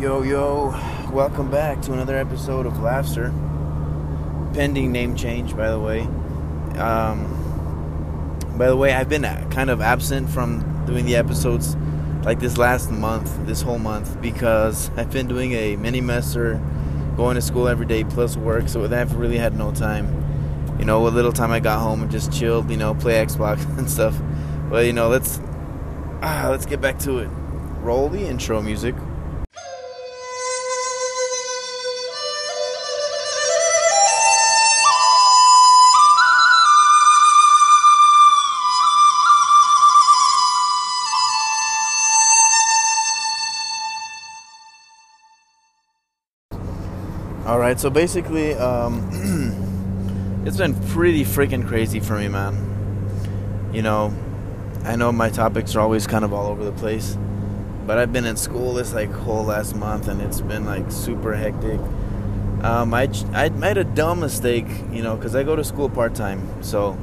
Yo, yo, welcome back to another episode of Laughster. Pending name change, by the way. Um, by the way, I've been kind of absent from doing the episodes like this last month, this whole month, because I've been doing a mini messer, going to school every day plus work, so I've really had no time. You know, what little time I got home and just chilled, you know, play Xbox and stuff. But you know, let's ah, let's get back to it. Roll the intro music. Right, so basically, um, it's been pretty freaking crazy for me, man. You know, I know my topics are always kind of all over the place, but I've been in school this like whole last month, and it's been like super hectic. Um, I I made a dumb mistake, you know, because I go to school part time, so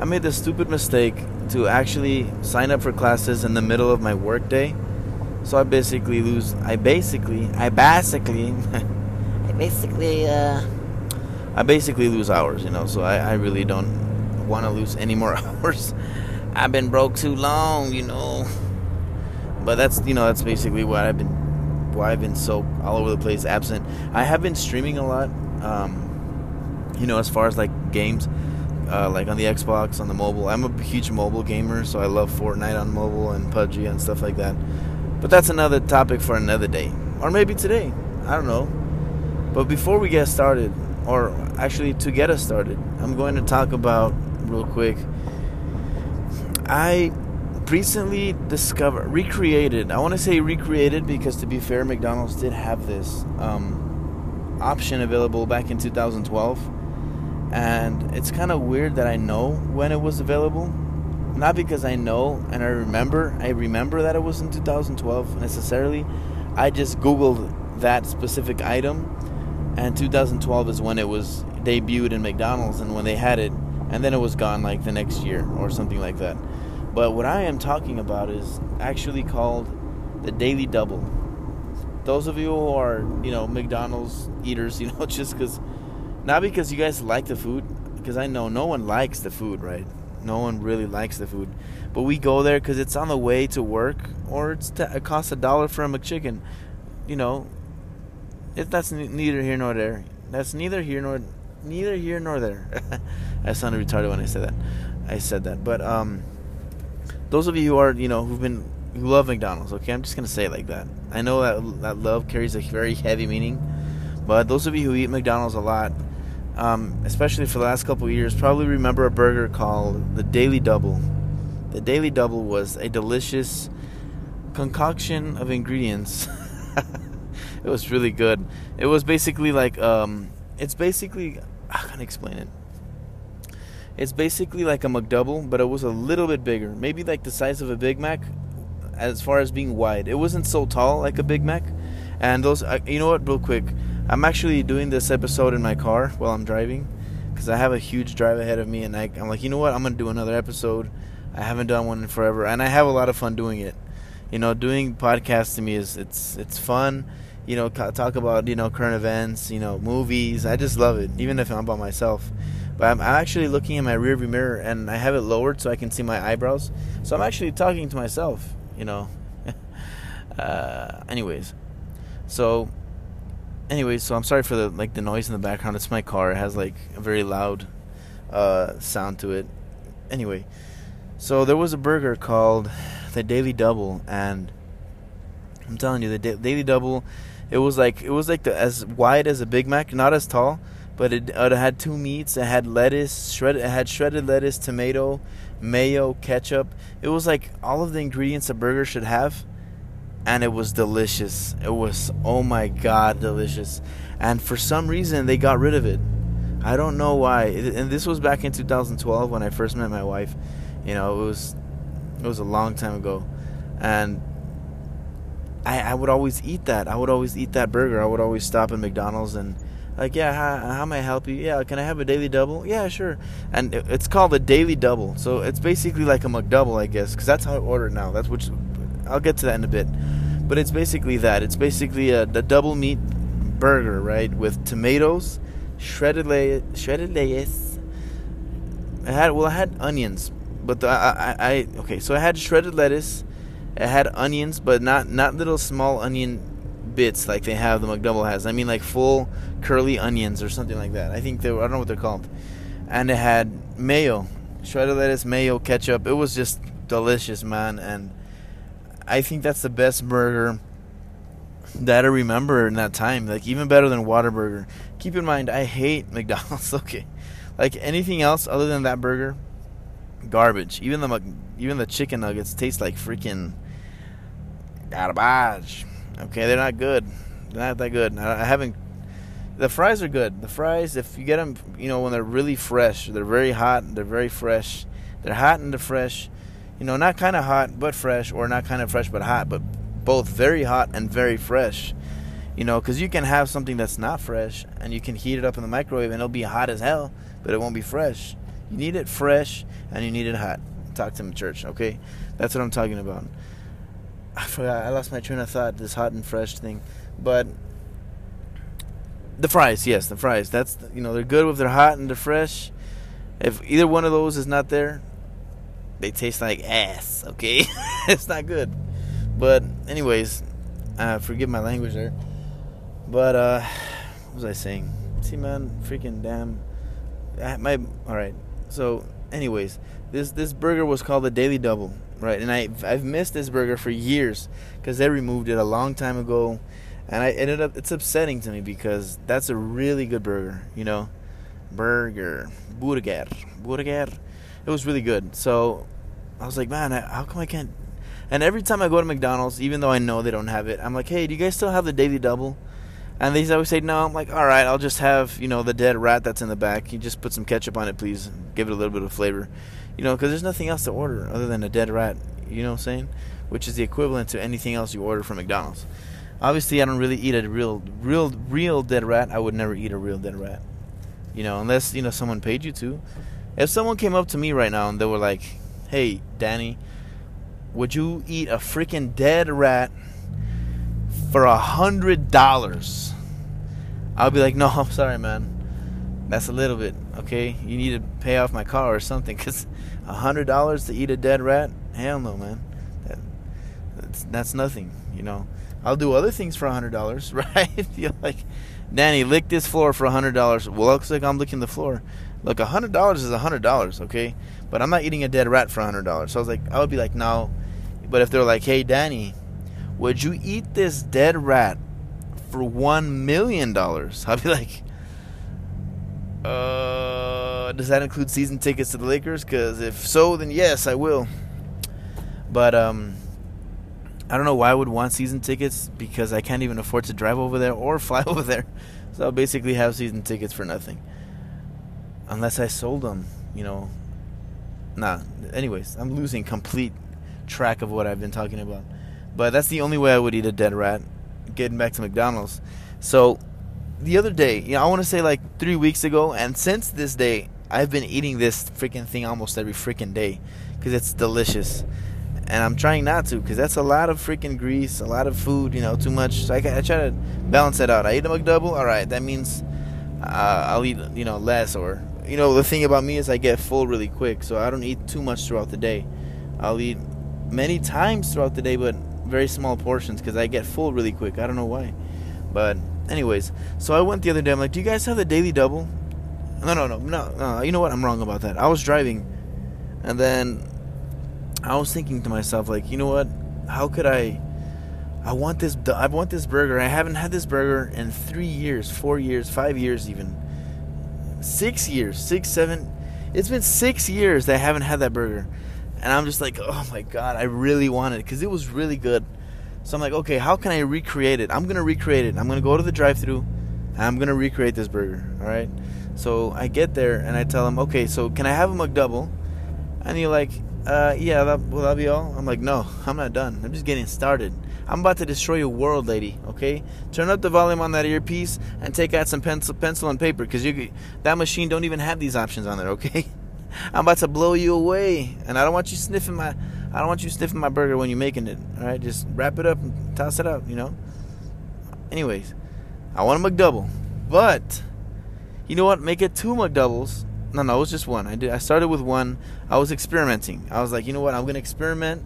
I made the stupid mistake to actually sign up for classes in the middle of my workday. So I basically lose. I basically, I basically. basically, uh, I basically lose hours, you know. So I, I really don't want to lose any more hours. I've been broke too long, you know. But that's you know that's basically what I've been why I've been so all over the place absent. I have been streaming a lot, um, you know, as far as like games, uh, like on the Xbox, on the mobile. I'm a huge mobile gamer, so I love Fortnite on mobile and PUBG and stuff like that. But that's another topic for another day, or maybe today. I don't know. But before we get started, or actually to get us started, I'm going to talk about real quick. I recently discovered, recreated. I want to say recreated because to be fair, McDonald's did have this um, option available back in 2012, and it's kind of weird that I know when it was available. Not because I know and I remember. I remember that it was in 2012 necessarily. I just googled that specific item and 2012 is when it was debuted in McDonald's and when they had it, and then it was gone like the next year or something like that. But what I am talking about is actually called the Daily Double. Those of you who are, you know, McDonald's eaters, you know, just because, not because you guys like the food, because I know no one likes the food, right? No one really likes the food, but we go there because it's on the way to work, or it's t- it costs a dollar for a McChicken. You know, it, that's neither here nor there. That's neither here nor neither here nor there. I sounded retarded when I said that. I said that, but um, those of you who are you know who've been who love McDonald's, okay, I'm just gonna say it like that. I know that that love carries a very heavy meaning, but those of you who eat McDonald's a lot, um, especially for the last couple of years, probably remember a burger called the Daily Double. The Daily Double was a delicious concoction of ingredients it was really good. It was basically like um, it's basically I can't explain it. It's basically like a McDouble, but it was a little bit bigger, maybe like the size of a Big Mac, as far as being wide. It wasn't so tall like a Big Mac, and those. Uh, you know what? Real quick, I'm actually doing this episode in my car while I'm driving, because I have a huge drive ahead of me, and I, I'm like, you know what? I'm gonna do another episode. I haven't done one in forever, and I have a lot of fun doing it. You know, doing podcasts to me is it's it's fun you know, talk about you know current events, you know, movies. I just love it, even if I'm by myself. But I'm, actually looking in my rearview mirror and I have it lowered so I can see my eyebrows. So I'm actually talking to myself, you know. uh, anyways, so anyways, so I'm sorry for the like the noise in the background. It's my car. It has like a very loud uh, sound to it. Anyway, so there was a burger called the Daily Double, and I'm telling you, the Daily Double it was like it was like the, as wide as a Big Mac, not as tall, but it, it had two meats. It had lettuce, shredded. It had shredded lettuce, tomato, mayo, ketchup. It was like all of the ingredients a burger should have, and it was delicious. It was oh my god, delicious. And for some reason, they got rid of it. I don't know why. And this was back in 2012 when I first met my wife. You know, it was it was a long time ago, and I, I would always eat that. I would always eat that burger. I would always stop at McDonald's and like, yeah, how, how may I help you? Yeah, can I have a daily double? Yeah, sure. And it, it's called a daily double, so it's basically like a McDouble, I guess, because that's how I order it now. That's which I'll get to that in a bit. but it's basically that. It's basically a, a double meat burger, right, with tomatoes, shredded lettuce, shredded lettuce. I had well, I had onions, but the, I, I, I okay, so I had shredded lettuce. It had onions, but not not little small onion bits like they have the McDouble has. I mean like full curly onions or something like that. I think they I don't know what they're called. And it had mayo, shredded lettuce, mayo, ketchup. It was just delicious, man. And I think that's the best burger that I remember in that time. Like even better than Whataburger. Keep in mind, I hate McDonald's. okay, like anything else other than that burger, garbage. Even the even the chicken nuggets taste like freaking garbage. Okay, they're not good. They're not that good. I haven't. The fries are good. The fries, if you get them, you know, when they're really fresh, they're very hot. They're very fresh. They're hot and they're fresh. You know, not kind of hot but fresh, or not kind of fresh but hot, but both very hot and very fresh. You know, because you can have something that's not fresh and you can heat it up in the microwave and it'll be hot as hell, but it won't be fresh. You need it fresh and you need it hot. Talk to me, church, okay? That's what I'm talking about. I forgot. I lost my train of thought. This hot and fresh thing, but the fries, yes, the fries. That's you know they're good if they're hot and they're fresh. If either one of those is not there, they taste like ass. Okay, it's not good. But anyways, uh, forgive my language there. But uh, what was I saying? See, man, freaking damn. My all right. So, anyways, this this burger was called the Daily Double right? And I I've missed this burger for years because they removed it a long time ago, and I ended up it's upsetting to me because that's a really good burger, you know, burger, burger, burger. It was really good. So I was like, man, how come I can't? And every time I go to McDonald's, even though I know they don't have it, I'm like, hey, do you guys still have the daily double? And they always say no. I'm like, all right, I'll just have you know the dead rat that's in the back. You just put some ketchup on it, please. Give it a little bit of flavor. You know, because there's nothing else to order other than a dead rat. You know what I'm saying? Which is the equivalent to anything else you order from McDonald's. Obviously, I don't really eat a real, real, real dead rat. I would never eat a real dead rat. You know, unless you know someone paid you to. If someone came up to me right now and they were like, "Hey, Danny, would you eat a freaking dead rat for a hundred dollars?" I'll be like, "No, I'm sorry, man. That's a little bit, okay? You need to pay off my car or something, cause a hundred dollars to eat a dead rat? Hell no, man. That, that's that's nothing. You know, I'll do other things for a hundred dollars, right? You're like, Danny, lick this floor for a hundred dollars. Well, looks like I'm licking the floor. Look, a hundred dollars is a hundred dollars, okay? But I'm not eating a dead rat for a hundred dollars. So I was like, I would be like, no. But if they're like, hey, Danny, would you eat this dead rat for one million dollars? I'd be like, uh, does that include season tickets to the Lakers? Because if so, then yes, I will. But um, I don't know why I would want season tickets because I can't even afford to drive over there or fly over there. So I'll basically have season tickets for nothing. Unless I sold them, you know. Nah. Anyways, I'm losing complete track of what I've been talking about. But that's the only way I would eat a dead rat. Getting back to McDonald's. So the other day, you know, I want to say like three weeks ago, and since this day, I've been eating this freaking thing almost every freaking day because it's delicious. And I'm trying not to because that's a lot of freaking grease, a lot of food, you know, too much. So I, I try to balance it out. I eat a McDouble, all right, that means uh, I'll eat, you know, less. Or, you know, the thing about me is I get full really quick, so I don't eat too much throughout the day. I'll eat many times throughout the day, but very small portions because I get full really quick. I don't know why. But anyways, so I went the other day. I'm like, do you guys have the daily double? No, no, no, no, no. You know what? I'm wrong about that. I was driving, and then I was thinking to myself, like, you know what? How could I? I want this. I want this burger. I haven't had this burger in three years, four years, five years, even six years, six, seven. It's been six years that I haven't had that burger, and I'm just like, oh my god, I really want it because it was really good. So I'm like, okay, how can I recreate it? I'm gonna recreate it. I'm gonna go to the drive-through. I'm gonna recreate this burger. All right. So I get there and I tell him, okay, so can I have a McDouble? And you're like, uh, yeah, that, will that be all? I'm like, no, I'm not done. I'm just getting started. I'm about to destroy your world, lady. Okay, turn up the volume on that earpiece and take out some pencil, pencil and paper, because you that machine don't even have these options on it. Okay, I'm about to blow you away, and I don't want you sniffing my, I don't want you sniffing my burger when you're making it. All right, just wrap it up and toss it out. You know. Anyways, I want a McDouble, but you know what? Make it two McDoubles. No, no, it was just one. I did. I started with one. I was experimenting. I was like, you know what? I'm gonna experiment.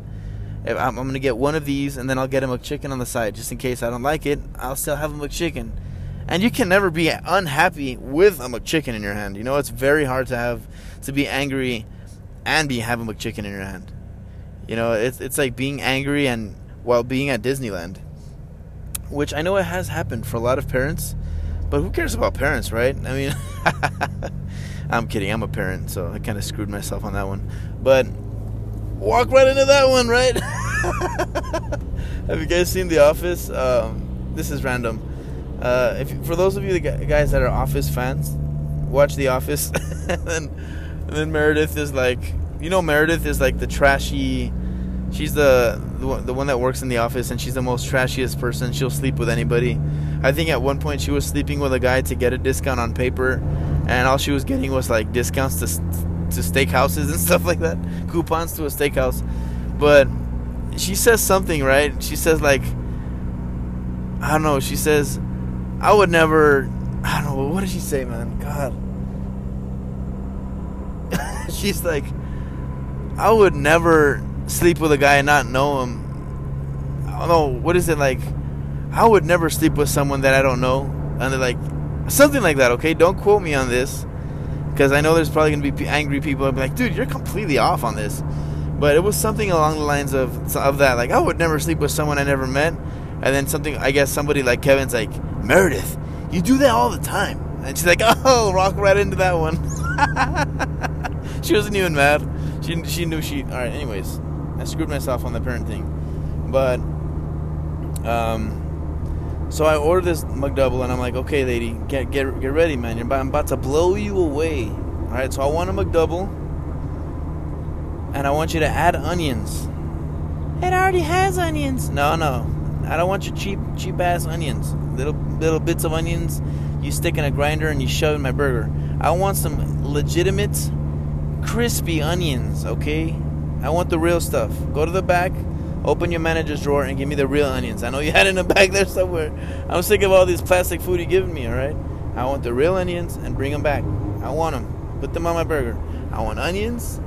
I'm, I'm gonna get one of these, and then I'll get a McChicken on the side, just in case I don't like it. I'll still have a McChicken. And you can never be unhappy with a McChicken in your hand. You know, it's very hard to have to be angry and be having a McChicken in your hand. You know, it's it's like being angry and while being at Disneyland, which I know it has happened for a lot of parents. But who cares about parents, right? I mean, I'm kidding. I'm a parent, so I kind of screwed myself on that one. But walk right into that one, right? Have you guys seen The Office? Um, this is random. Uh, if for those of you guys that are Office fans, watch The Office, and then and then Meredith is like, you know, Meredith is like the trashy. She's the the one that works in the office, and she's the most trashiest person. She'll sleep with anybody. I think at one point she was sleeping with a guy to get a discount on paper, and all she was getting was like discounts to to steakhouses and stuff like that, coupons to a steakhouse. But she says something right. She says like, I don't know. She says, I would never. I don't know. What did she say, man? God. She's like, I would never sleep with a guy and not know him. I don't know. What is it like? I would never sleep with someone that I don't know. And they're like, something like that, okay? Don't quote me on this. Because I know there's probably going to be angry people and be like, dude, you're completely off on this. But it was something along the lines of, of that. Like, I would never sleep with someone I never met. And then something, I guess somebody like Kevin's like, Meredith, you do that all the time. And she's like, oh, rock right into that one. she wasn't even mad. She, she knew she. All right, anyways. I screwed myself on the parent thing. But, um, so I ordered this McDouble, and I'm like, okay, lady, get get get ready, man. You're, I'm about to blow you away. All right, so I want a McDouble, and I want you to add onions. It already has onions. No, no, I don't want your cheap cheap ass onions. Little little bits of onions you stick in a grinder and you shove in my burger. I want some legitimate, crispy onions. Okay, I want the real stuff. Go to the back Open your manager's drawer and give me the real onions. I know you had in the back there somewhere. I'm sick of all this plastic food you're giving me, alright? I want the real onions and bring them back. I want them. Put them on my burger. I want onions.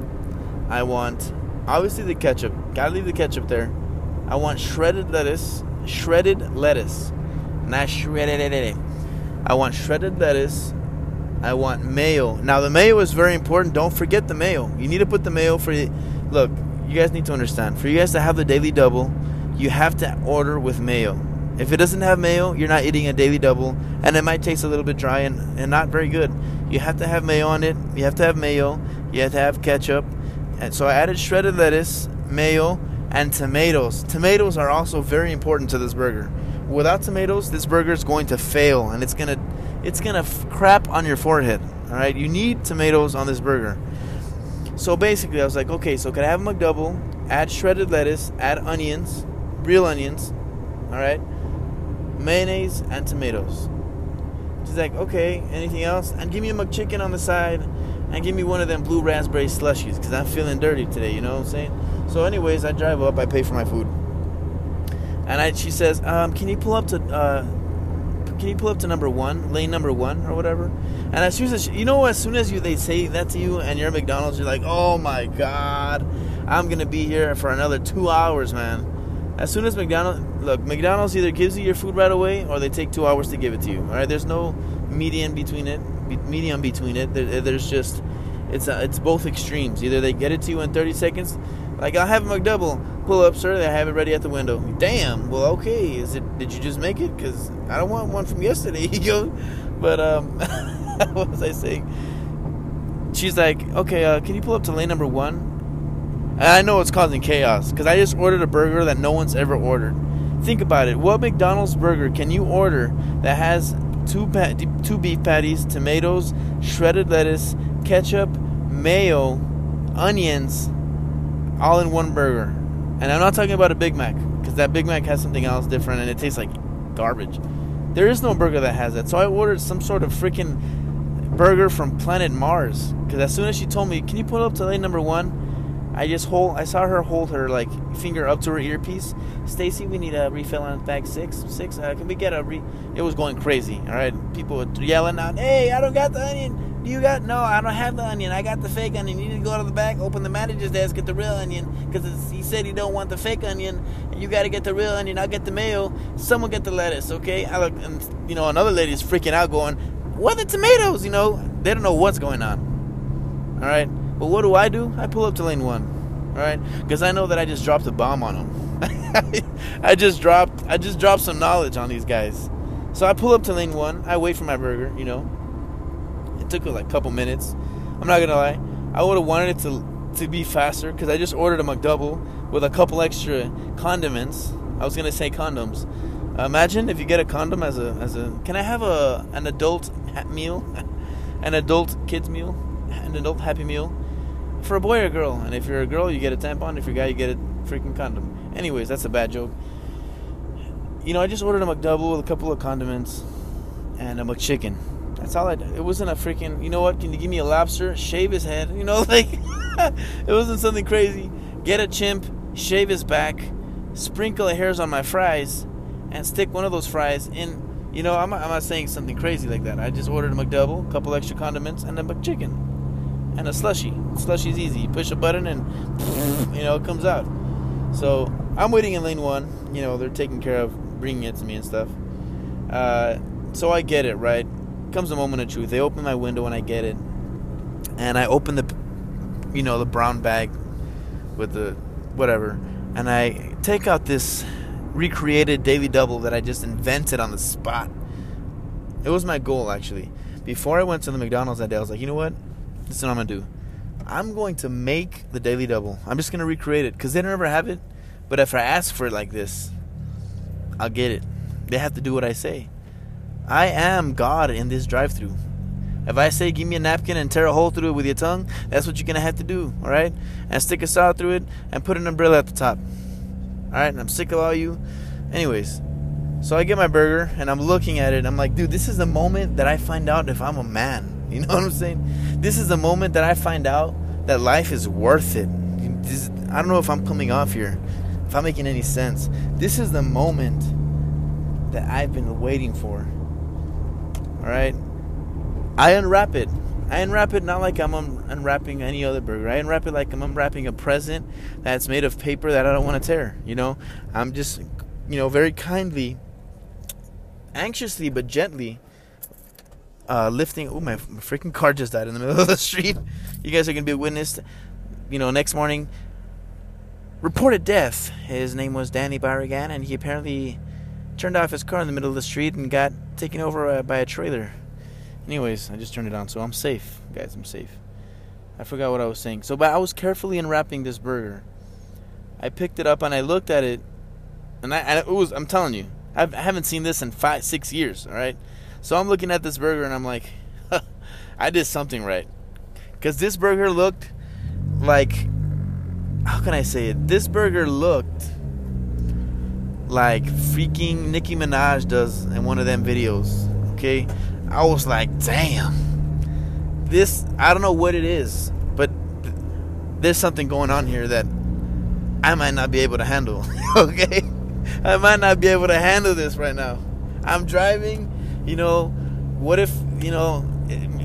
I want, obviously, the ketchup. Gotta leave the ketchup there. I want shredded lettuce. Shredded lettuce. Not shredded. Eh, eh, eh. I want shredded lettuce. I want mayo. Now, the mayo is very important. Don't forget the mayo. You need to put the mayo for the. Look, you guys need to understand for you guys to have the daily double, you have to order with mayo. If it doesn't have mayo, you're not eating a daily double, and it might taste a little bit dry and, and not very good. You have to have mayo on it. You have to have mayo. You have to have ketchup. And so I added shredded lettuce, mayo, and tomatoes. Tomatoes are also very important to this burger. Without tomatoes, this burger is going to fail, and it's gonna it's gonna f- crap on your forehead. All right, you need tomatoes on this burger. So basically, I was like, okay, so can I have a McDouble? Add shredded lettuce, add onions, real onions, all right, mayonnaise and tomatoes. She's like, okay, anything else? And give me a McChicken on the side, and give me one of them blue raspberry slushies, because I'm feeling dirty today. You know what I'm saying? So, anyways, I drive up, I pay for my food, and I, she says, um, can you pull up to, uh, can you pull up to number one, lane number one, or whatever? And as soon as you know, as soon as you they say that to you, and you're at McDonald's, you're like, oh my god, I'm gonna be here for another two hours, man. As soon as McDonald's look, McDonald's either gives you your food right away, or they take two hours to give it to you. All right, there's no median between it, medium between it. There, there's just it's uh, it's both extremes. Either they get it to you in 30 seconds, like I'll have a McDouble, pull up, sir. They have it ready at the window. Damn. Well, okay. Is it? Did you just make it? Because I don't want one from yesterday. you go, but um. what was I saying? She's like, okay, uh, can you pull up to lane number one? And I know it's causing chaos because I just ordered a burger that no one's ever ordered. Think about it. What McDonald's burger can you order that has two two beef patties, tomatoes, shredded lettuce, ketchup, mayo, onions, all in one burger? And I'm not talking about a Big Mac because that Big Mac has something else different and it tastes like garbage. There is no burger that has that. So I ordered some sort of freaking burger from planet Mars. Because as soon as she told me, can you pull up to lane number one? I just hold. I saw her hold her like finger up to her earpiece. Stacy, we need a refill on bag six. Six. Uh, can we get a re? It was going crazy. All right, people were yelling out, "Hey, I don't got the onion. Do you got? No, I don't have the onion. I got the fake onion. You need to go to the back, open the manager's desk, get the real onion, because he said he don't want the fake onion, and you got to get the real onion. I'll get the mayo. Someone get the lettuce, okay? I look, and you know, another lady is freaking out, going, "What the tomatoes?" You know, they don't know what's going on. All right. But what do I do? I pull up to lane one, all right? Because I know that I just dropped a bomb on them. I just dropped, I just dropped some knowledge on these guys. So I pull up to lane one. I wait for my burger. You know, took like a couple minutes. I'm not gonna lie. I would have wanted it to to be faster because I just ordered a McDouble with a couple extra condiments. I was gonna say condoms. Imagine if you get a condom as a as a. Can I have a an adult meal, an adult kids meal, an adult happy meal? for a boy or a girl. And if you're a girl, you get a tampon. If you're a guy, you get a freaking condom. Anyways, that's a bad joke. You know, I just ordered a McDouble with a couple of condiments and a McChicken. It wasn't a freaking, you know what? Can you give me a lobster? Shave his head. You know, like, it wasn't something crazy. Get a chimp, shave his back, sprinkle the hairs on my fries, and stick one of those fries in. You know, I'm I'm not saying something crazy like that. I just ordered a McDouble, a couple extra condiments, and a McChicken and a slushy. Slushy's easy. You push a button and you know it comes out. So I'm waiting in lane one. You know they're taking care of bringing it to me and stuff. Uh, so I get it right. Comes a moment of truth. They open my window and I get it, and I open the, you know, the brown bag with the whatever, and I take out this recreated daily double that I just invented on the spot. It was my goal actually. Before I went to the McDonald's that day, I was like, you know what? This is what I'm gonna do. I'm going to make the daily double. I'm just gonna recreate it because they don't ever have it. But if I ask for it like this, I'll get it. They have to do what I say. I am God in this drive-through. If I say give me a napkin and tear a hole through it with your tongue, that's what you're gonna have to do, all right? And stick a saw through it and put an umbrella at the top. All right, and I'm sick of all you. Anyways, so I get my burger and I'm looking at it. I'm like, dude, this is the moment that I find out if I'm a man. You know what I'm saying? This is the moment that I find out that life is worth it. This, I don't know if I'm coming off here, if I'm making any sense. This is the moment that I've been waiting for. All right? I unwrap it. I unwrap it not like I'm unwrapping any other burger. I unwrap it like I'm unwrapping a present that's made of paper that I don't want to tear. You know, I'm just, you know, very kindly, anxiously but gently uh, lifting. Oh, my, my freaking car just died in the middle of the street. You guys are gonna be a witness. You know, next morning, reported death. His name was Danny Barragan, and he apparently turned off his car in the middle of the street and got taken over uh, by a trailer. Anyways, I just turned it on, so I'm safe, guys. I'm safe. I forgot what I was saying. So, but I was carefully unwrapping this burger. I picked it up and I looked at it, and I, and it was. I'm telling you, I've, I haven't seen this in five, six years. All right, so I'm looking at this burger and I'm like, I did something right. Because this burger looked like, how can I say it? This burger looked like freaking Nicki Minaj does in one of them videos. Okay? I was like, damn. This, I don't know what it is, but there's something going on here that I might not be able to handle. okay? I might not be able to handle this right now. I'm driving you know, what if you know?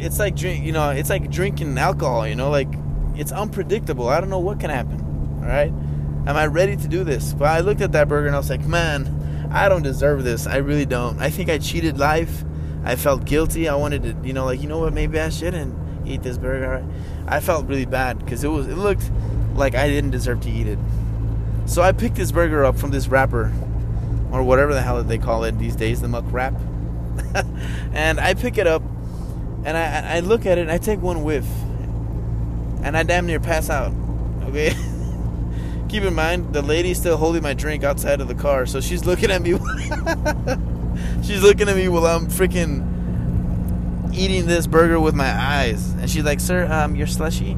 It's like drink, you know, it's like drinking alcohol. You know, like it's unpredictable. I don't know what can happen. All right, am I ready to do this? But I looked at that burger and I was like, man, I don't deserve this. I really don't. I think I cheated life. I felt guilty. I wanted to, you know, like you know what? Maybe I shouldn't eat this burger. I felt really bad because it was. It looked like I didn't deserve to eat it. So I picked this burger up from this wrapper, or whatever the hell they call it these days, the McWrap. and I pick it up and I, I look at it and I take one whiff and I damn near pass out. Okay? Keep in mind, the lady's still holding my drink outside of the car, so she's looking at me. she's looking at me while I'm freaking eating this burger with my eyes. And she's like, Sir, um, you're slushy?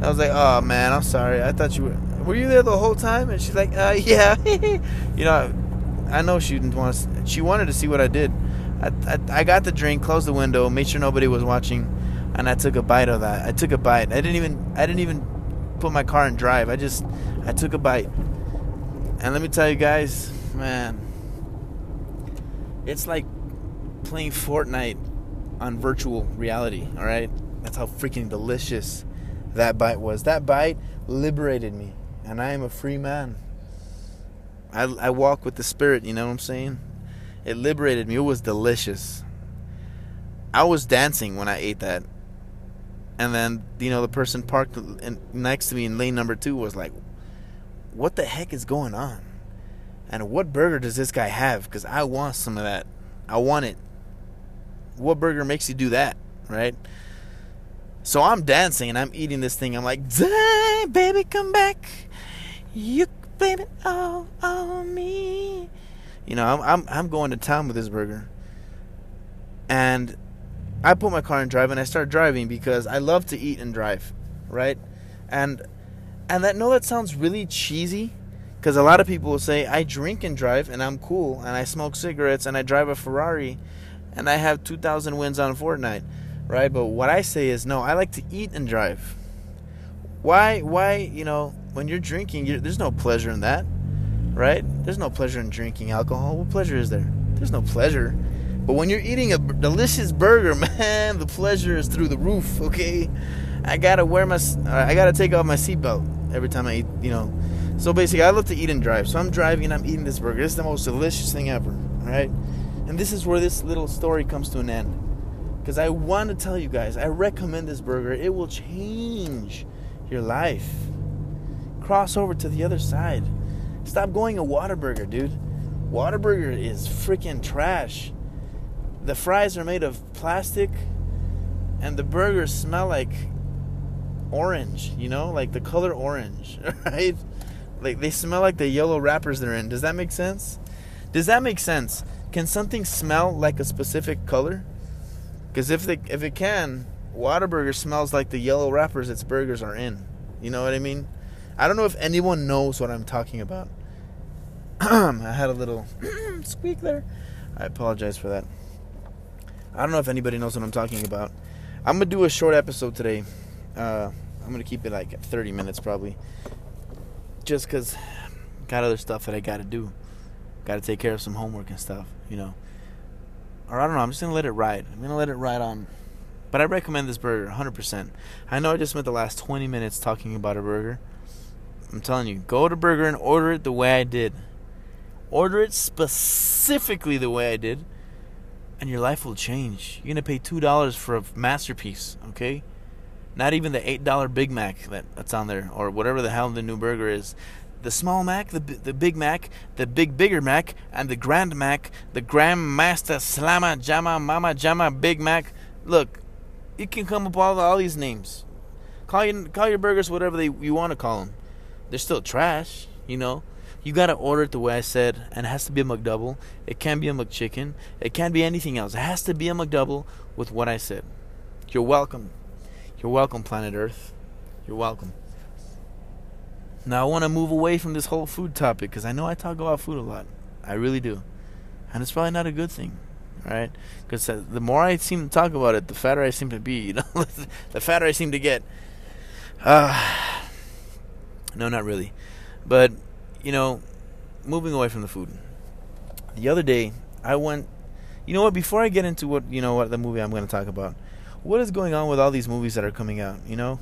I was like, Oh man, I'm sorry. I thought you were. Were you there the whole time? And she's like, uh, Yeah. you know, I know she didn't want to. She wanted to see what I did. I, I, I got the drink, closed the window, made sure nobody was watching, and I took a bite of that. I took a bite. I didn't even I didn't even put my car in drive. I just I took a bite. And let me tell you guys, man, it's like playing Fortnite on virtual reality, all right? That's how freaking delicious that bite was. That bite liberated me, and I am a free man. I, I walk with the spirit, you know what I'm saying? It liberated me. It was delicious. I was dancing when I ate that. And then, you know, the person parked next to me in lane number two was like, what the heck is going on? And what burger does this guy have? Because I want some of that. I want it. What burger makes you do that, right? So I'm dancing and I'm eating this thing. I'm like, dang, baby, come back. You it all on me. You know, I'm, I'm, I'm going to town with this burger. And I put my car in drive and I start driving because I love to eat and drive, right? And and that no that sounds really cheesy because a lot of people will say I drink and drive and I'm cool and I smoke cigarettes and I drive a Ferrari and I have 2000 wins on Fortnite, right? But what I say is no, I like to eat and drive. Why why, you know, when you're drinking, you're, there's no pleasure in that, right? There's no pleasure in drinking alcohol. What pleasure is there? There's no pleasure. But when you're eating a delicious burger, man, the pleasure is through the roof. Okay, I gotta wear my, I gotta take off my seatbelt every time I eat. You know, so basically, I love to eat and drive. So I'm driving and I'm eating this burger. It's the most delicious thing ever. Right, and this is where this little story comes to an end. Because I want to tell you guys, I recommend this burger. It will change your life. Cross over to the other side. Stop going a Whataburger, dude. Whataburger is freaking trash the fries are made of plastic and the burgers smell like orange, you know, like the color orange, right? Like they smell like the yellow wrappers they're in. Does that make sense? Does that make sense? Can something smell like a specific color? Because if they, if it can, Whataburger smells like the yellow wrappers its burgers are in. You know what I mean? I don't know if anyone knows what I'm talking about. I had a little squeak there. I apologize for that. I don't know if anybody knows what I'm talking about. I'm gonna do a short episode today. Uh, I'm gonna keep it like 30 minutes probably, just cause got other stuff that I gotta do. Gotta take care of some homework and stuff, you know. Or I don't know. I'm just gonna let it ride. I'm gonna let it ride on. But I recommend this burger 100%. I know I just spent the last 20 minutes talking about a burger. I'm telling you, go to Burger and order it the way I did. Order it specifically the way I did and your life will change. You're gonna pay two dollars for a masterpiece, okay? Not even the eight dollar Big Mac that, that's on there, or whatever the hell the new burger is. The small Mac, the the Big Mac, the Big Bigger Mac, and the Grand Mac, the Grand Master Slama Jama Mama Jama Big Mac. Look, you can come up with all, all these names. Call your call your burgers whatever they you want to call them. They're still trash, you know. You gotta order it the way I said, and it has to be a McDouble. It can't be a McChicken. It can't be anything else. It has to be a McDouble with what I said. You're welcome. You're welcome, planet Earth. You're welcome. Now I want to move away from this whole food topic because I know I talk about food a lot. I really do, and it's probably not a good thing, right? Because uh, the more I seem to talk about it, the fatter I seem to be. You know, the fatter I seem to get. Uh, no, not really, but you know, moving away from the food. The other day, I went. You know what? Before I get into what you know what the movie I'm going to talk about, what is going on with all these movies that are coming out? You know,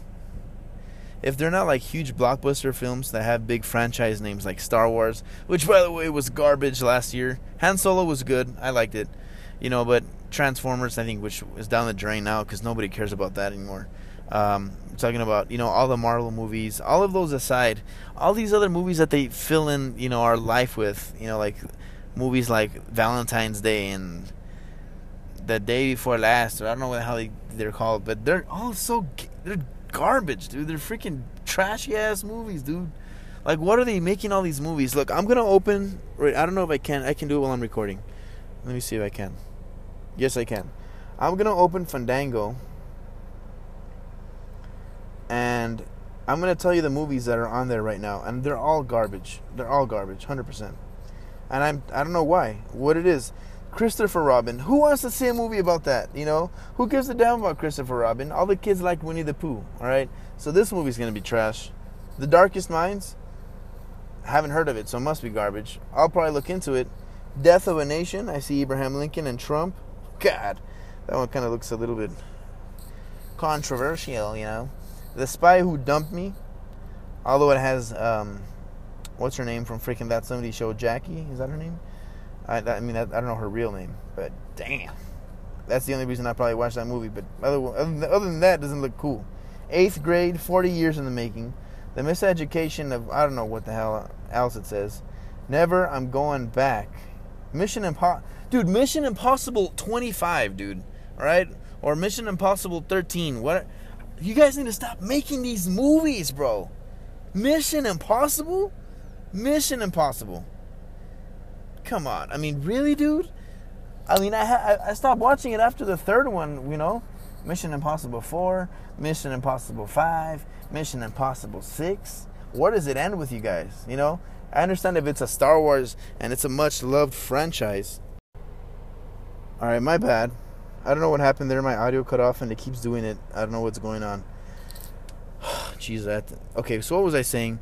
if they're not like huge blockbuster films that have big franchise names like Star Wars, which by the way was garbage last year. Han Solo was good. I liked it. You know, but Transformers, I think, which is down the drain now because nobody cares about that anymore. Um, talking about you know all the Marvel movies, all of those aside, all these other movies that they fill in you know our life with, you know like movies like Valentine's Day and the day before last, or I don't know what the hell they, they're called, but they're all so they're garbage, dude. They're freaking trashy ass movies, dude. Like, what are they making all these movies? Look, I'm gonna open. Right, I don't know if I can. I can do it while I'm recording. Let me see if I can. Yes, I can. I'm gonna open Fandango and I'm gonna tell you the movies that are on there right now, and they're all garbage. They're all garbage, hundred percent. And I'm I don't know why. What it is, Christopher Robin. Who wants to see a movie about that? You know, who gives a damn about Christopher Robin? All the kids like Winnie the Pooh. All right, so this movie's gonna be trash. The Darkest Minds. Haven't heard of it, so it must be garbage. I'll probably look into it. Death of a Nation. I see Abraham Lincoln and Trump. God, that one kind of looks a little bit controversial, you know. The Spy Who Dumped Me. Although it has, um, what's her name from freaking That 70 Show? Jackie? Is that her name? I, I mean, that, I don't know her real name, but damn. That's the only reason I probably watched that movie. But other, other than that, doesn't look cool. Eighth grade, 40 years in the making. The miseducation of, I don't know what the hell else it says. Never, I'm going back. Mission Impossible. Dude, Mission Impossible 25, dude. All right? Or Mission Impossible 13. What? You guys need to stop making these movies, bro. Mission Impossible? Mission Impossible. Come on. I mean, really, dude? I mean, I, I stopped watching it after the third one, you know? Mission Impossible 4, Mission Impossible 5, Mission Impossible 6. Where does it end with you guys? You know? I understand if it's a Star Wars and it's a much loved franchise. Alright, my bad. I don't know what happened there. My audio cut off and it keeps doing it. I don't know what's going on. Jeez, that. Okay, so what was I saying?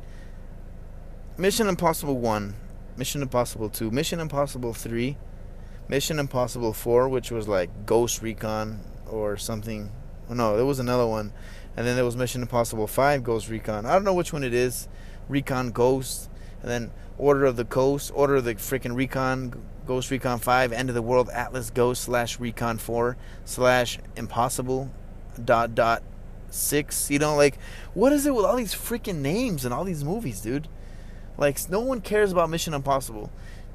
Mission Impossible 1, Mission Impossible 2, Mission Impossible 3, Mission Impossible 4, which was like Ghost Recon or something. Oh, no, there was another one. And then there was Mission Impossible 5 Ghost Recon. I don't know which one it is. Recon Ghost. And then Order of the Coast, Order of the freaking Recon, Ghost Recon 5, End of the World, Atlas Ghost slash Recon 4 slash Impossible dot dot 6. You know, like, what is it with all these freaking names and all these movies, dude? Like, no one cares about Mission Impossible.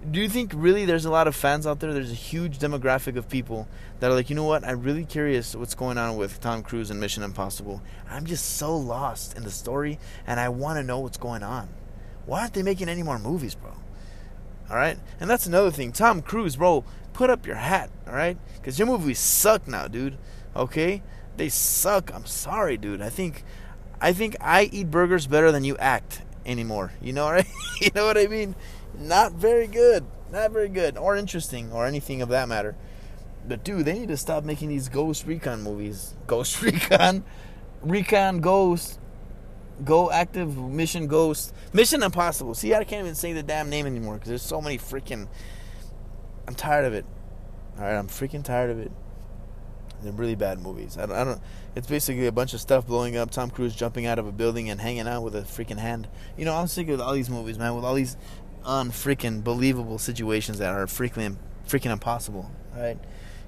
Do you think really there's a lot of fans out there? There's a huge demographic of people that are like, you know what? I'm really curious what's going on with Tom Cruise and Mission Impossible. I'm just so lost in the story, and I want to know what's going on. Why aren't they making any more movies, bro? All right, and that's another thing. Tom Cruise, bro, put up your hat, all right? Because your movies suck now, dude. Okay, they suck. I'm sorry, dude. I think, I think I eat burgers better than you act, anymore. You know I, you know what I mean? Not very good. Not very good or interesting or anything of that matter. But dude, they need to stop making these Ghost Recon movies. Ghost Recon, Recon Ghost, Go Active Mission Ghost, Mission Impossible. See, I can't even say the damn name anymore because there's so many freaking. I'm tired of it. All right, I'm freaking tired of it. They're really bad movies. I don't, I don't. It's basically a bunch of stuff blowing up. Tom Cruise jumping out of a building and hanging out with a freaking hand. You know, I'm sick of all these movies, man. With all these unfreaking believable situations that are freaking freaking impossible. Right?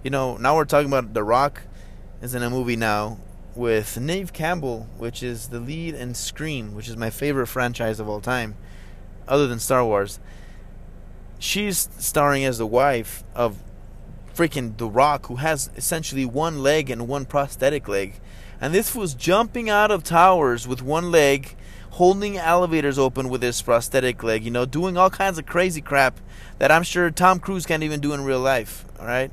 You know, now we're talking about The Rock is in a movie now with Neve Campbell, which is the lead in Scream, which is my favorite franchise of all time, other than Star Wars. She's starring as the wife of freaking The Rock, who has essentially one leg and one prosthetic leg. And this was jumping out of towers with one leg, holding elevators open with his prosthetic leg, you know, doing all kinds of crazy crap that I'm sure Tom Cruise can't even do in real life, all right?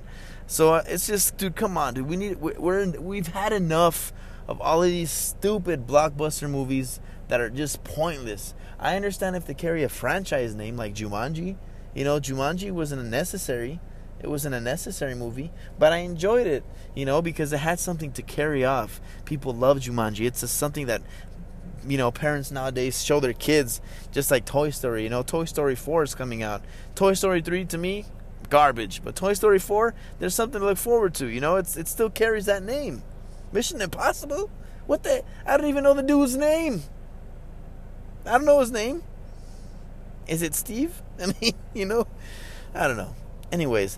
So uh, it's just, dude, come on, dude. We need, we're, in, we've had enough of all of these stupid blockbuster movies that are just pointless. I understand if they carry a franchise name like Jumanji. You know, Jumanji wasn't unnecessary. It wasn't a necessary movie, but I enjoyed it, you know, because it had something to carry off. People love Jumanji. It's just something that you know parents nowadays show their kids just like Toy Story, you know, Toy Story 4 is coming out. Toy Story 3 to me garbage, but Toy Story 4 there's something to look forward to, you know. It's it still carries that name. Mission Impossible? What the I don't even know the dude's name. I don't know his name. Is it Steve? I mean, you know, I don't know. Anyways,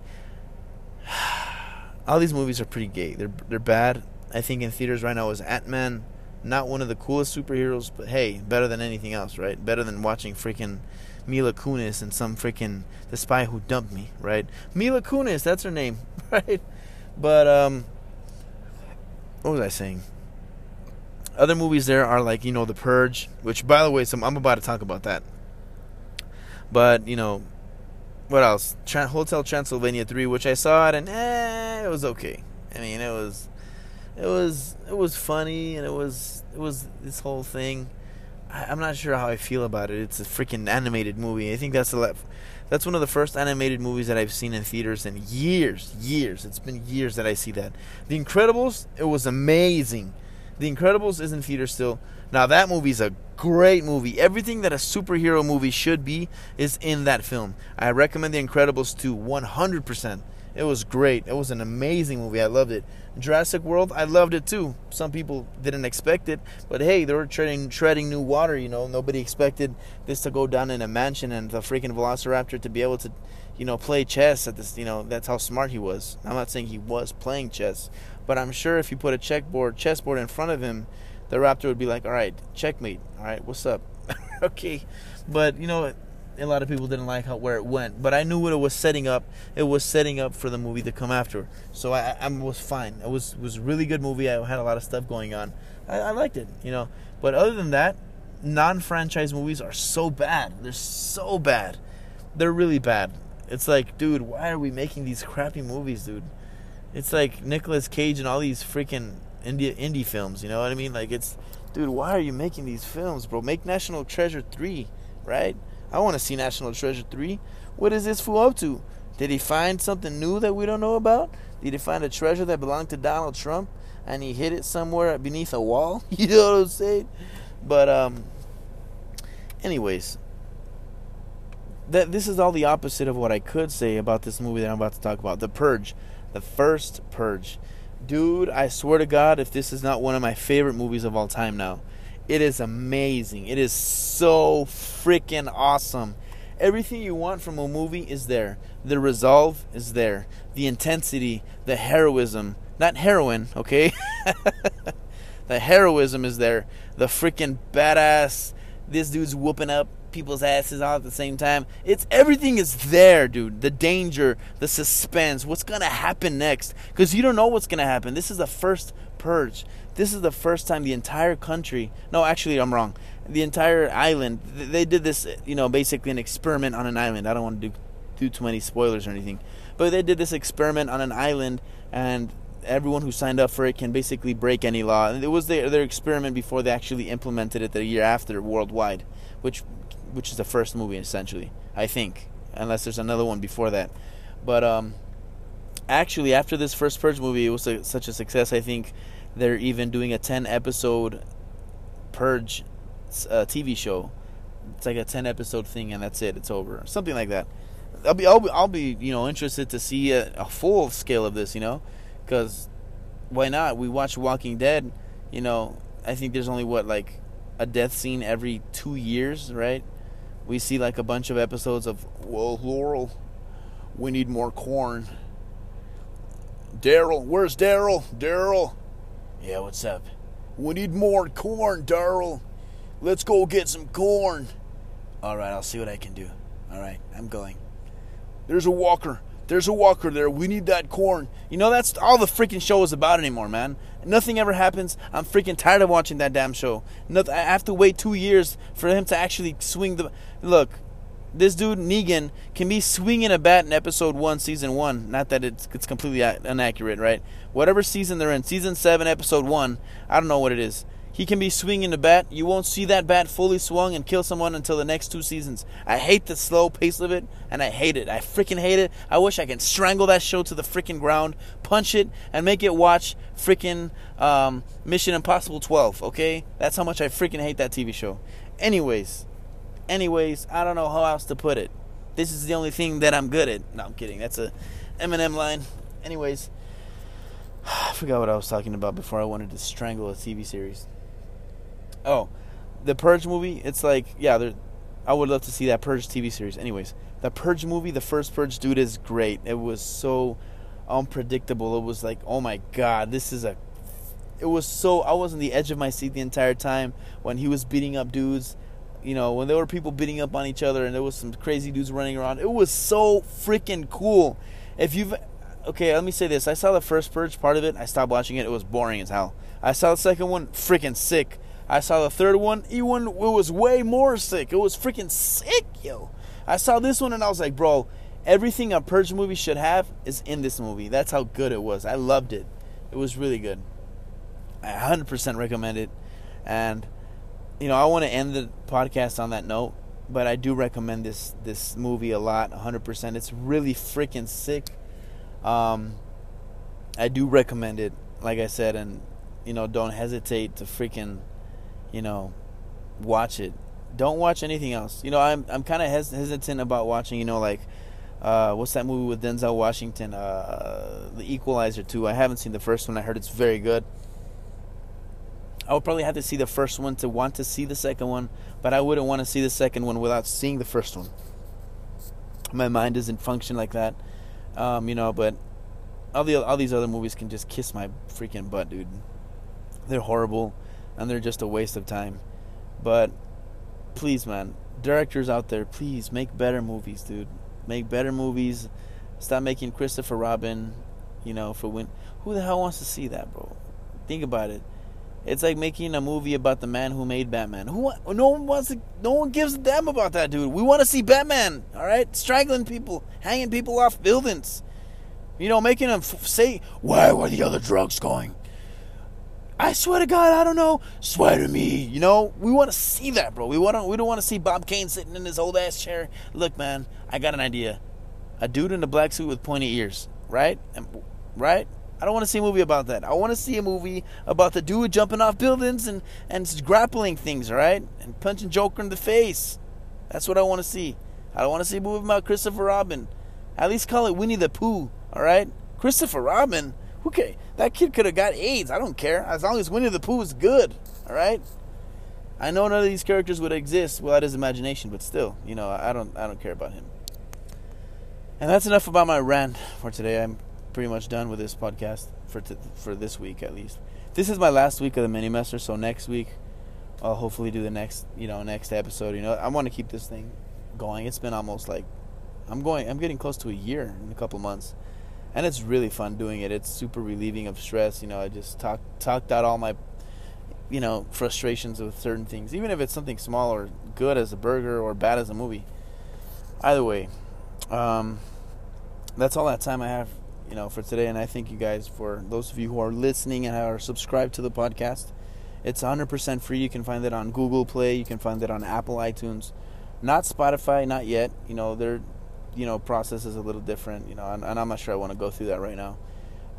all these movies are pretty gay. They're they're bad. I think in theaters right now is Ant Man, not one of the coolest superheroes, but hey, better than anything else, right? Better than watching freaking Mila Kunis and some freaking The Spy Who Dumped Me, right? Mila Kunis, that's her name, right? But um, what was I saying? Other movies there are like you know The Purge, which by the way, some I'm about to talk about that. But you know, what else? Tra- Hotel Transylvania three, which I saw it and eh, it was okay. I mean, it was, it was, it was funny and it was, it was this whole thing. I, am not sure how I feel about it. It's a freaking animated movie. I think that's the, that's one of the first animated movies that I've seen in theaters in years, years. It's been years that I see that. The Incredibles, it was amazing. The Incredibles is in theaters still. Now that movie's a great movie. Everything that a superhero movie should be is in that film. I recommend The Incredibles to 100%. It was great. It was an amazing movie. I loved it. Jurassic World, I loved it too. Some people didn't expect it, but hey, they were treading treading new water. You know, nobody expected this to go down in a mansion and the freaking Velociraptor to be able to, you know, play chess at this. You know, that's how smart he was. I'm not saying he was playing chess, but I'm sure if you put a checkboard, chessboard in front of him, the raptor would be like, "All right, checkmate. All right, what's up?" okay, but you know, a lot of people didn't like how where it went. But I knew what it was setting up. It was setting up for the movie to come after. So I, I was fine. It was was a really good movie. I had a lot of stuff going on. I, I liked it, you know. But other than that, non-franchise movies are so bad. They're so bad. They're really bad. It's like, dude, why are we making these crappy movies, dude? It's like Nicolas Cage and all these freaking indie indie films. You know what I mean? Like it's, dude, why are you making these films, bro? Make National Treasure three, right? I want to see National Treasure three. What is this fool up to? Did he find something new that we don't know about? Did he find a treasure that belonged to Donald Trump and he hid it somewhere beneath a wall? You know what I'm saying? But um anyways, that this is all the opposite of what I could say about this movie that I'm about to talk about. The Purge. The first Purge. Dude, I swear to God, if this is not one of my favorite movies of all time now, it is amazing. It is so freaking awesome. Everything you want from a movie is there. The resolve is there. The intensity, the heroism, not heroin, okay? the heroism is there. The freaking badass. This dude's whooping up people's asses all at the same time. It's everything is there, dude. The danger, the suspense, what's gonna happen next? Because you don't know what's gonna happen. This is the first purge. This is the first time the entire country. No, actually, I'm wrong. The entire island. They did this, you know, basically an experiment on an island. I don't want to do do too many spoilers or anything, but they did this experiment on an island, and everyone who signed up for it can basically break any law. And it was their their experiment before they actually implemented it the year after worldwide, which which is the first movie essentially, I think, unless there's another one before that. But um, actually, after this first Purge movie, it was a, such a success. I think they're even doing a ten episode Purge uh, TV show. It's like a ten episode thing, and that's it. It's over, something like that. I'll be, I'll be, I'll be you know, interested to see a, a full scale of this, you know, because why not? We watch Walking Dead, you know. I think there's only what like a death scene every two years, right? We see like a bunch of episodes of well, Laurel, we need more corn. Daryl, where's Daryl? Daryl, yeah, what's up? We need more corn, Daryl. Let's go get some corn. All right, I'll see what I can do. All right, I'm going. There's a walker. There's a walker there. We need that corn. You know, that's all the freaking show is about anymore, man. Nothing ever happens. I'm freaking tired of watching that damn show. Nothing, I have to wait two years for him to actually swing the. Look, this dude Negan can be swinging a bat in episode one, season one. Not that it's it's completely inaccurate, right? Whatever season they're in, season seven, episode one. I don't know what it is. He can be swinging a bat. You won't see that bat fully swung and kill someone until the next two seasons. I hate the slow pace of it, and I hate it. I freaking hate it. I wish I could strangle that show to the freaking ground, punch it, and make it watch freaking um, Mission Impossible 12. Okay, that's how much I freaking hate that TV show. Anyways, anyways, I don't know how else to put it. This is the only thing that I'm good at. No, I'm kidding. That's a Eminem line. Anyways, I forgot what I was talking about before I wanted to strangle a TV series. Oh, the Purge movie. It's like yeah, I would love to see that Purge TV series. Anyways, the Purge movie, the first Purge dude is great. It was so unpredictable. It was like, oh my god, this is a. It was so I was on the edge of my seat the entire time when he was beating up dudes. You know, when there were people beating up on each other and there was some crazy dudes running around. It was so freaking cool. If you've okay, let me say this. I saw the first Purge part of it. I stopped watching it. It was boring as hell. I saw the second one, freaking sick. I saw the third one. Even it was way more sick. It was freaking sick, yo. I saw this one and I was like, bro, everything a Purge movie should have is in this movie. That's how good it was. I loved it. It was really good. I 100% recommend it. And you know, I want to end the podcast on that note, but I do recommend this this movie a lot, 100%. It's really freaking sick. Um I do recommend it, like I said, and you know, don't hesitate to freaking, you know, watch it. Don't watch anything else. You know, I'm I'm kind of hes- hesitant about watching. You know, like uh, what's that movie with Denzel Washington? Uh, the Equalizer 2. I haven't seen the first one. I heard it's very good. I would probably have to see the first one to want to see the second one, but I wouldn't want to see the second one without seeing the first one. My mind doesn't function like that, um, you know. But all the all these other movies can just kiss my freaking butt, dude. They're horrible, and they're just a waste of time. But please, man, directors out there, please make better movies, dude. Make better movies. Stop making Christopher Robin, you know, for when. Who the hell wants to see that, bro? Think about it. It's like making a movie about the man who made Batman. Who no one wants to, no one gives a damn about that dude. We want to see Batman, all right? Strangling people, hanging people off buildings. You know, making them f- say, "Where were the other drugs going?" I swear to God, I don't know. Swear to me, you know. We want to see that, bro. We want. We don't want to see Bob Kane sitting in his old ass chair. Look, man, I got an idea. A dude in a black suit with pointy ears, right? And, right? I don't want to see a movie about that. I want to see a movie about the dude jumping off buildings and and grappling things, right? And punching Joker in the face. That's what I want to see. I don't want to see a movie about Christopher Robin. At least call it Winnie the Pooh, all right? Christopher Robin. Okay, that kid could have got AIDS. I don't care as long as Winnie the Pooh is good, all right? I know none of these characters would exist without his imagination, but still, you know, I don't I don't care about him. And that's enough about my rant for today. I'm pretty much done with this podcast for t- for this week at least. This is my last week of the mini master, so next week I'll hopefully do the next you know next episode. You know, I want to keep this thing going. It's been almost like I'm going. I'm getting close to a year in a couple months, and it's really fun doing it. It's super relieving of stress. You know, I just talk talked out all my you know frustrations with certain things, even if it's something small or good as a burger or bad as a movie. Either way, um, that's all that time I have you know, for today. And I thank you guys for those of you who are listening and are subscribed to the podcast. It's 100% free. You can find it on Google Play. You can find it on Apple iTunes. Not Spotify, not yet. You know, their, you know, process is a little different. You know, and, and I'm not sure I want to go through that right now.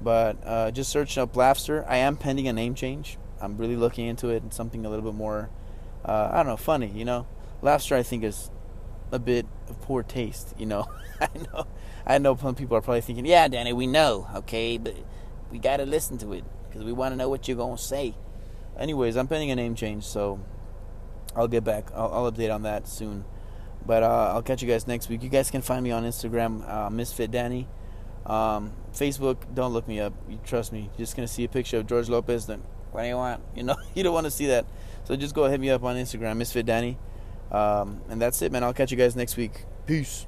But uh, just search up Laughster. I am pending a name change. I'm really looking into it and something a little bit more, uh, I don't know, funny. You know, Laughster I think is a bit of poor taste. You know, I know I know some people are probably thinking, yeah, Danny, we know, okay, but we got to listen to it because we want to know what you're going to say. Anyways, I'm planning a name change, so I'll get back. I'll, I'll update on that soon. But uh, I'll catch you guys next week. You guys can find me on Instagram, uh, Misfit Danny. Um, Facebook, don't look me up. You trust me. You're just gonna see a picture of George Lopez. Then what do you want? You know, you don't want to see that. So just go hit me up on Instagram, Misfit Danny. Um, and that's it, man. I'll catch you guys next week. Peace.